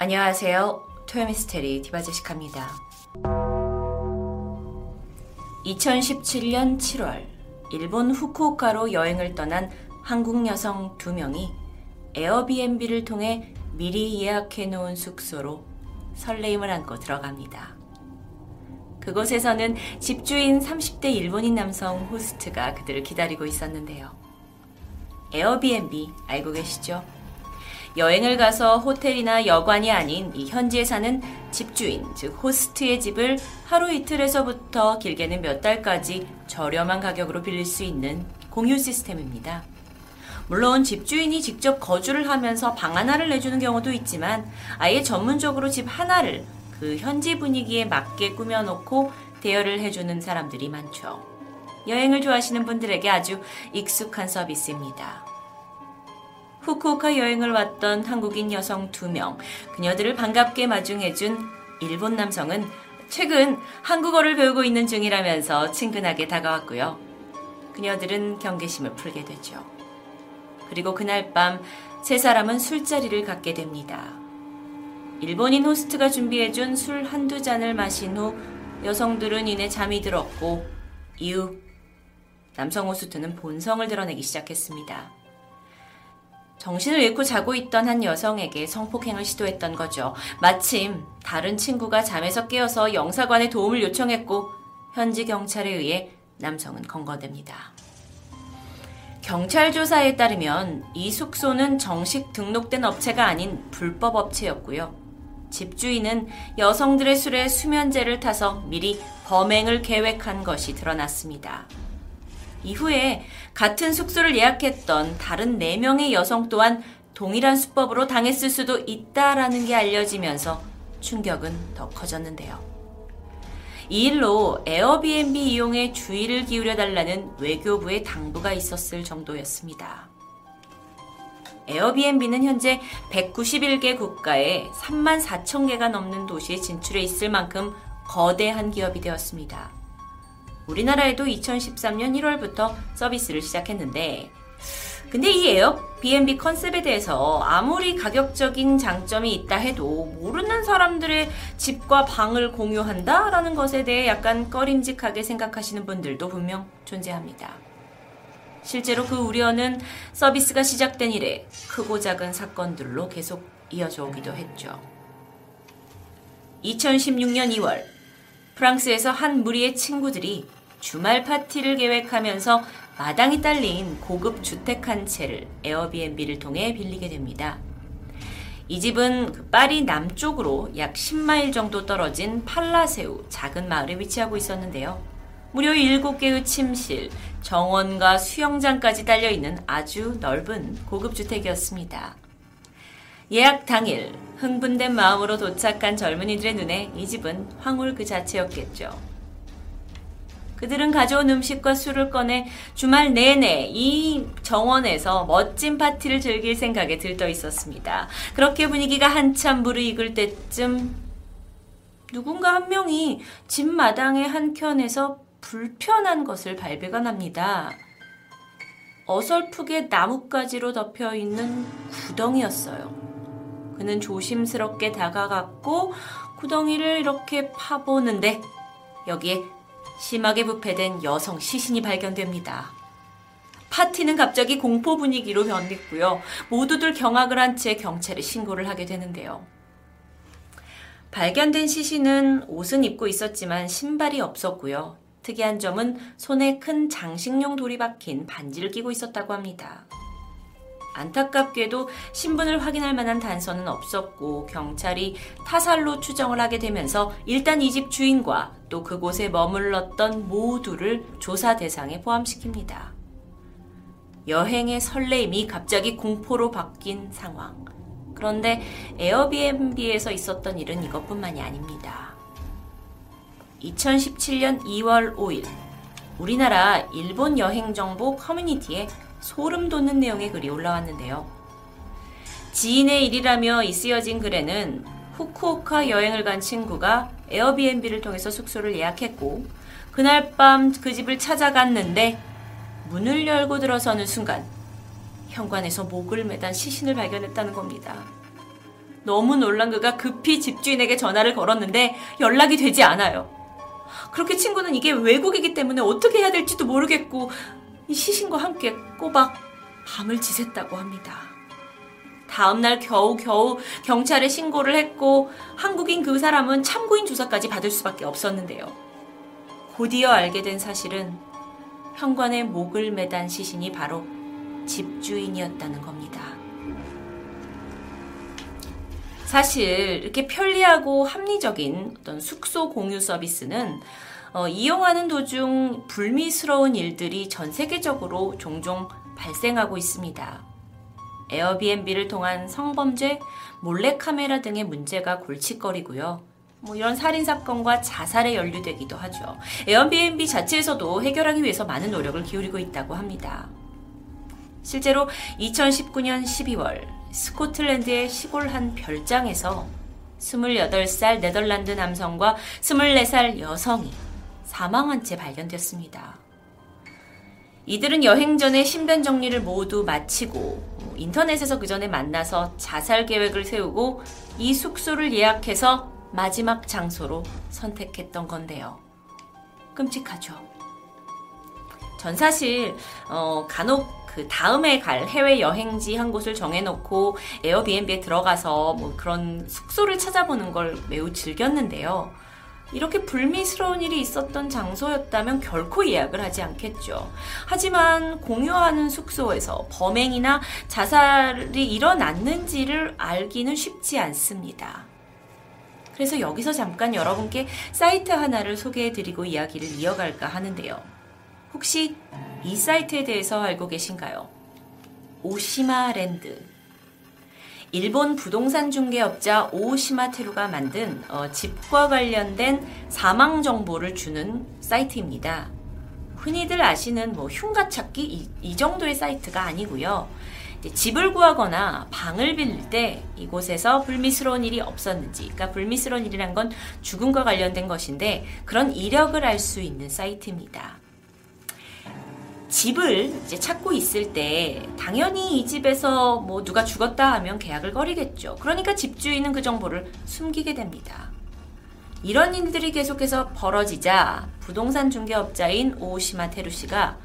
안녕하세요. 토요미스테리 디바제시카입니다. 2017년 7월 일본 후쿠오카로 여행을 떠난 한국 여성 두 명이 에어비앤비를 통해 미리 예약해 놓은 숙소로 설레임을 안고 들어갑니다. 그곳에서는 집주인 30대 일본인 남성 호스트가 그들을 기다리고 있었는데요. 에어비앤비 알고 계시죠? 여행을 가서 호텔이나 여관이 아닌 이 현지에 사는 집주인, 즉 호스트의 집을 하루 이틀에서부터 길게는 몇 달까지 저렴한 가격으로 빌릴 수 있는 공유 시스템입니다. 물론 집주인이 직접 거주를 하면서 방 하나를 내주는 경우도 있지만 아예 전문적으로 집 하나를 그 현지 분위기에 맞게 꾸며놓고 대여를 해주는 사람들이 많죠. 여행을 좋아하시는 분들에게 아주 익숙한 서비스입니다. 후쿠오카 여행을 왔던 한국인 여성 두 명, 그녀들을 반갑게 마중해준 일본 남성은 최근 한국어를 배우고 있는 중이라면서 친근하게 다가왔고요. 그녀들은 경계심을 풀게 되죠. 그리고 그날 밤 세 사람은 술자리를 갖게 됩니다. 일본인 호스트가 준비해준 술 한두 잔을 마신 후 여성들은 이내 잠이 들었고 이후 남성 호스트는 본성을 드러내기 시작했습니다. 정신을 잃고 자고 있던 한 여성에게 성폭행을 시도했던 거죠. 마침 다른 친구가 잠에서 깨어서 영사관에 도움을 요청했고 현지 경찰에 의해 남성은 검거됩니다. 경찰 조사에 따르면 이 숙소는 정식 등록된 업체가 아닌 불법 업체였고요. 집주인은 여성들의 술에 수면제를 타서 미리 범행을 계획한 것이 드러났습니다. 이후에 같은 숙소를 예약했던 다른 4명의 여성 또한 동일한 수법으로 당했을 수도 있다라는 게 알려지면서 충격은 더 커졌는데요. 이 일로 에어비앤비 이용에 주의를 기울여 달라는 외교부의 당부가 있었을 정도였습니다. 에어비앤비는 현재 191개 국가에 3만 4천 개가 넘는 도시에 진출해 있을 만큼 거대한 기업이 되었습니다. 우리나라에도 2013년 1월부터 서비스를 시작했는데 근데 이 에어비앤비 컨셉에 대해서 아무리 가격적인 장점이 있다 해도 모르는 사람들의 집과 방을 공유한다라는 것에 대해 약간 꺼림직하게 생각하시는 분들도 분명 존재합니다. 실제로 그 우려는 서비스가 시작된 이래 크고 작은 사건들로 계속 이어져 오기도 했죠. 2016년 2월 프랑스에서 한 무리의 친구들이 주말 파티를 계획하면서 마당이 딸린 고급 주택 한 채를 에어비앤비를 통해 빌리게 됩니다. 이 집은 그 파리 남쪽으로 약 10마일 정도 떨어진 팔라세우 작은 마을에 위치하고 있었는데요. 무려 7개의 침실, 정원과 수영장까지 딸려있는 아주 넓은 고급 주택이었습니다. 예약 당일 흥분된 마음으로 도착한 젊은이들의 눈에 이 집은 황홀 그 자체였겠죠. 그들은 가져온 음식과 술을 꺼내 주말 내내 이 정원에서 멋진 파티를 즐길 생각에 들떠 있었습니다. 그렇게 분위기가 한참 무르익을 때쯤 누군가 한 명이 집 마당의 한 켠에서 불편한 것을 발견합니다. 어설프게 나뭇가지로 덮여 있는 구덩이였어요. 그는 조심스럽게 다가갔고 구덩이를 이렇게 파보는데 여기에 심하게 부패된 여성 시신이 발견됩니다. 파티는 갑자기 공포 분위기로 변했고요. 모두들 경악을 한 채 경찰에 신고를 하게 되는데요. 발견된 시신은 옷은 입고 있었지만 신발이 없었고요. 특이한 점은 손에 큰 장식용 돌이 박힌 반지를 끼고 있었다고 합니다. 안타깝게도 신분을 확인할 만한 단서는 없었고 경찰이 타살로 추정을 하게 되면서 일단 이 집 주인과 또 그곳에 머물렀던 모두를 조사 대상에 포함시킵니다. 여행의 설레임이 갑자기 공포로 바뀐 상황. 그런데 에어비앤비에서 있었던 일은 이것뿐만이 아닙니다. 2017년 2월 5일 우리나라 일본 여행 정보 커뮤니티에 소름 돋는 내용의 글이 올라왔는데요. 지인의 일이라며 이 쓰여진 글에는 후쿠오카 여행을 간 친구가 에어비앤비를 통해서 숙소를 예약했고 그날 밤 그 집을 찾아갔는데 문을 열고 들어서는 순간 현관에서 목을 매단 시신을 발견했다는 겁니다. 너무 놀란 그가 급히 집주인에게 전화를 걸었는데 연락이 되지 않아요. 그렇게 친구는 이게 외국이기 때문에 어떻게 해야 될지도 모르겠고 이 시신과 함께 꼬박 밤을 지샜다고 합니다. 다음날 겨우겨우 경찰에 신고를 했고 한국인 그 사람은 참고인 조사까지 받을 수밖에 없었는데요. 곧이어 알게 된 사실은 현관에 목을 매단 시신이 바로 집주인이었다는 겁니다. 사실 이렇게 편리하고 합리적인 어떤 숙소 공유 서비스는 어, 이용하는 도중 불미스러운 일들이 전 세계적으로 종종 발생하고 있습니다. 에어비앤비를 통한 성범죄, 몰래카메라 등의 문제가 골칫거리고요. 뭐 이런 살인 사건과 자살에 연루되기도 하죠. 에어비앤비 자체에서도 해결하기 위해서 많은 노력을 기울이고 있다고 합니다. 실제로 2019년 12월 스코틀랜드의 시골 한 별장에서 28살 네덜란드 남성과 24살 여성이 사망한 채 발견됐습니다. 이들은 여행 전에 신변 정리를 모두 마치고 인터넷에서 그 전에 만나서 자살 계획을 세우고 이 숙소를 예약해서 마지막 장소로 선택했던 건데요. 끔찍하죠. 전 사실 어, 간혹 그 다음에 갈 해외 여행지 한 곳을 정해놓고 에어비앤비에 들어가서 뭐 그런 숙소를 찾아보는 걸 매우 즐겼는데요. 이렇게 불미스러운 일이 있었던 장소였다면 결코 예약을 하지 않겠죠. 하지만 공유하는 숙소에서 범행이나 자살이 일어났는지를 알기는 쉽지 않습니다. 그래서 여기서 잠깐 여러분께 사이트 하나를 소개해 드리고 이야기를 이어갈까 하는데요. 혹시 이 사이트에 대해서 알고 계신가요? 오시마랜드. 일본 부동산 중개업자 오시마테루가 만든 어, 집과 관련된 사망 정보를 주는 사이트입니다. 흔히들 아시는 뭐 흉가 찾기 이, 이 정도의 사이트가 아니고요. 집을 구하거나 방을 빌릴 때 이곳에서 불미스러운 일이 없었는지, 그러니까 불미스러운 일이란 건 죽음과 관련된 것인데 그런 이력을 알 수 있는 사이트입니다. 집을 이제 찾고 있을 때 당연히 이 집에서 뭐 누가 죽었다 하면 계약을 거리겠죠. 그러니까 집주인은 그 정보를 숨기게 됩니다. 이런 일들이 계속해서 벌어지자 부동산 중개업자인 오시마 테루 씨가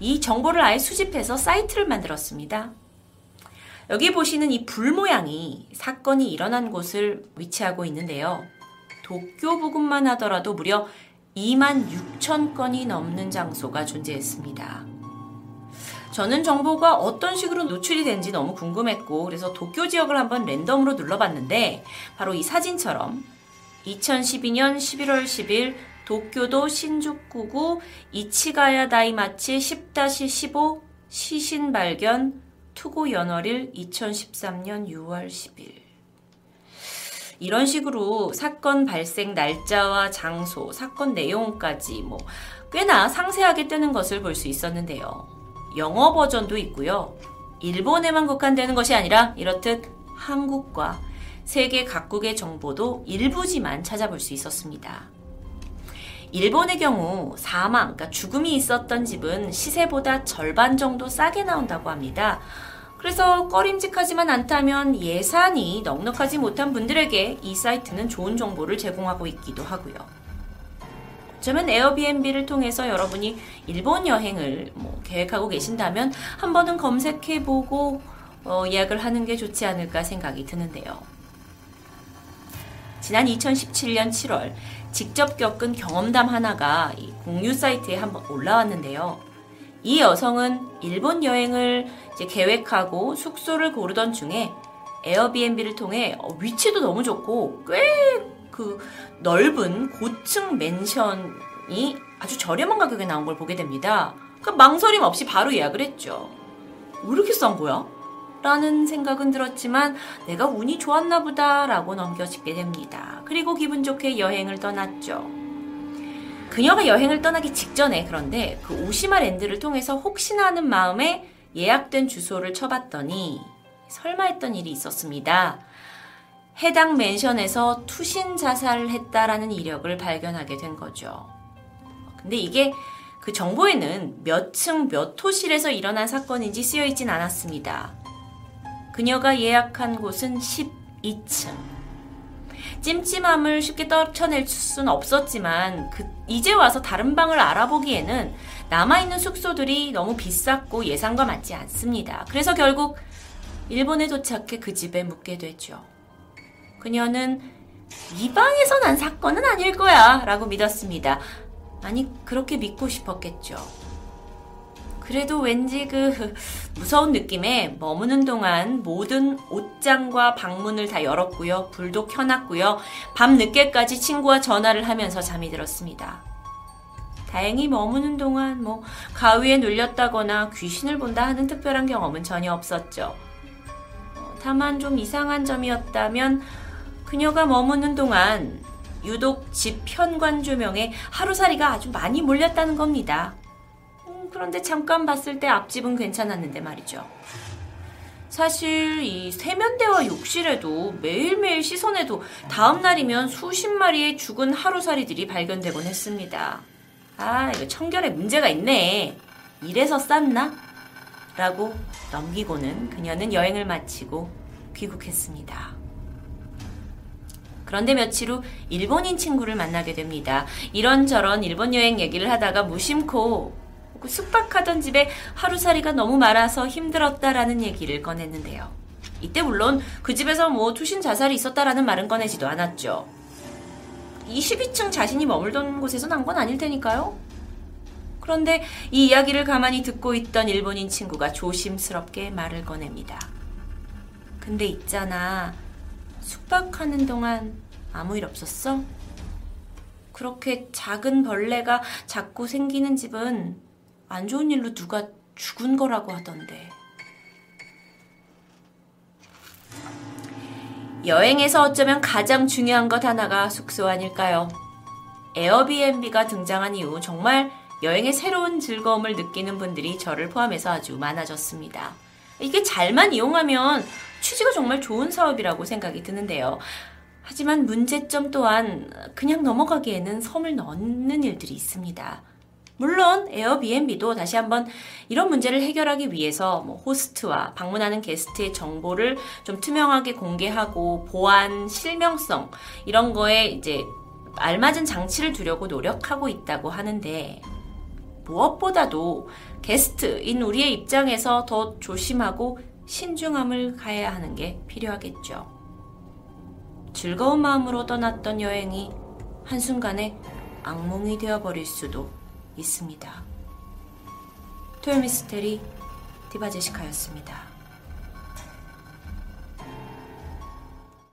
이 정보를 아예 수집해서 사이트를 만들었습니다. 여기 보시는 이 불 모양이 사건이 일어난 곳을 위치하고 있는데요. 도쿄 부근만 하더라도 무려 2만 6천 건이 넘는 장소가 존재했습니다. 저는 정보가 어떤 식으로 노출이 된지 너무 궁금했고 그래서 도쿄 지역을 한번 랜덤으로 눌러봤는데 바로 이 사진처럼 2012년 11월 10일 도쿄도 신주쿠구 이치가야 다이마치 10-15 시신 발견 투고 연월일 2013년 6월 10일 이런 식으로 사건 발생 날짜와 장소, 사건 내용까지 뭐 꽤나 상세하게 뜨는 것을 볼 수 있었는데요. 영어 버전도 있고요. 일본에만 국한되는 것이 아니라 이렇듯 한국과 세계 각국의 정보도 일부지만 찾아볼 수 있었습니다. 일본의 경우 사망, 그러니까 죽음이 있었던 집은 시세보다 절반 정도 싸게 나온다고 합니다. 그래서 꺼림직하지만 않다면 예산이 넉넉하지 못한 분들에게 이 사이트는 좋은 정보를 제공하고 있기도 하고요. 어쩌면 에어비앤비를 통해서 여러분이 일본 여행을 뭐 계획하고 계신다면 한 번은 검색해보고 어, 예약을 하는 게 좋지 않을까 생각이 드는데요. 지난 2017년 7월 직접 겪은 경험담 하나가 이 공유 사이트에 한번 올라왔는데요. 이 여성은 일본 여행을 계획하고 숙소를 고르던 중에 에어비앤비를 통해 어, 위치도 너무 좋고 꽤 그 넓은 고층 맨션이 아주 저렴한 가격에 나온 걸 보게 됩니다. 그 망설임 없이 바로 예약을 했죠. 왜 이렇게 싼 거야? 라는 생각은 들었지만 내가 운이 좋았나 보다라고 넘겨짓게 됩니다. 그리고 기분 좋게 여행을 떠났죠. 그녀가 여행을 떠나기 직전에 그런데 그 오시마 랜드를 통해서 혹시나 하는 마음에 예약된 주소를 쳐봤더니 설마 했던 일이 있었습니다. 해당 맨션에서 투신 자살을 했다라는 이력을 발견하게 된 거죠. 근데 이게 그 정보에는 몇 층 몇 호실에서 일어난 사건인지 쓰여 있진 않았습니다. 그녀가 예약한 곳은 2층. 찜찜함을 쉽게 떨쳐낼 수는 없었지만 그 이제 와서 다른 방을 알아보기에는 남아있는 숙소들이 너무 비쌌고 예상과 맞지 않습니다. 그래서 결국 일본에 도착해 그 집에 묵게 되죠. 그녀는 이 방에서 난 사건은 아닐 거야 라고 믿었습니다. 아니 그렇게 믿고 싶었겠죠. 그래도 왠지 그 무서운 느낌에 머무는 동안 모든 옷장과 방문을 다 열었고요. 불도 켜놨고요. 밤 늦게까지 친구와 전화를 하면서 잠이 들었습니다. 다행히 머무는 동안 뭐 가위에 눌렸다거나 귀신을 본다 하는 특별한 경험은 전혀 없었죠. 어, 다만 좀 이상한 점이었다면 그녀가 머무는 동안 유독 집 현관 조명에 하루살이가 아주 많이 몰렸다는 겁니다. 그런데 잠깐 봤을 때 앞집은 괜찮았는데 말이죠. 사실 이 세면대와 욕실에도 매일매일 씻어내도 다음 날이면 수십 마리의 죽은 하루살이들이 발견되곤 했습니다. 아, 이거 청결에 문제가 있네. 이래서 쌌나? 라고 넘기고는 그녀는 여행을 마치고 귀국했습니다. 그런데 며칠 후 일본인 친구를 만나게 됩니다. 이런저런 일본 여행 얘기를 하다가 무심코 그 숙박하던 집에 하루살이가 너무 많아서 힘들었다라는 얘기를 꺼냈는데요. 이때 물론 그 집에서 뭐 투신 자살이 있었다라는 말은 꺼내지도 않았죠. 22층 자신이 머물던 곳에서 난 건 아닐 테니까요. 그런데 이 이야기를 가만히 듣고 있던 일본인 친구가 조심스럽게 말을 꺼냅니다. 근데 있잖아. 숙박하는 동안 아무 일 없었어? 그렇게 작은 벌레가 자꾸 생기는 집은 안 좋은 일로 누가 죽은 거라고 하던데. 여행에서 어쩌면 가장 중요한 것 하나가 숙소 아닐까요? 에어비앤비가 등장한 이후 정말 여행의 새로운 즐거움을 느끼는 분들이 저를 포함해서 아주 많아졌습니다. 이게 잘만 이용하면 취지가 정말 좋은 사업이라고 생각이 드는데요. 하지만 문제점 또한 그냥 넘어가기에는 섬을 넣는 일들이 있습니다. 물론 에어비앤비도 다시 한번 이런 문제를 해결하기 위해서 뭐 호스트와 방문하는 게스트의 정보를 좀 투명하게 공개하고 보안 실명성 이런 거에 이제 알맞은 장치를 두려고 노력하고 있다고 하는데 무엇보다도 게스트인 우리의 입장에서 더 조심하고 신중함을 가해야 하는 게 필요하겠죠. 즐거운 마음으로 떠났던 여행이 한순간에 악몽이 되어버릴 수도 있습니다. 토요미스테리 디바제시카였습니다.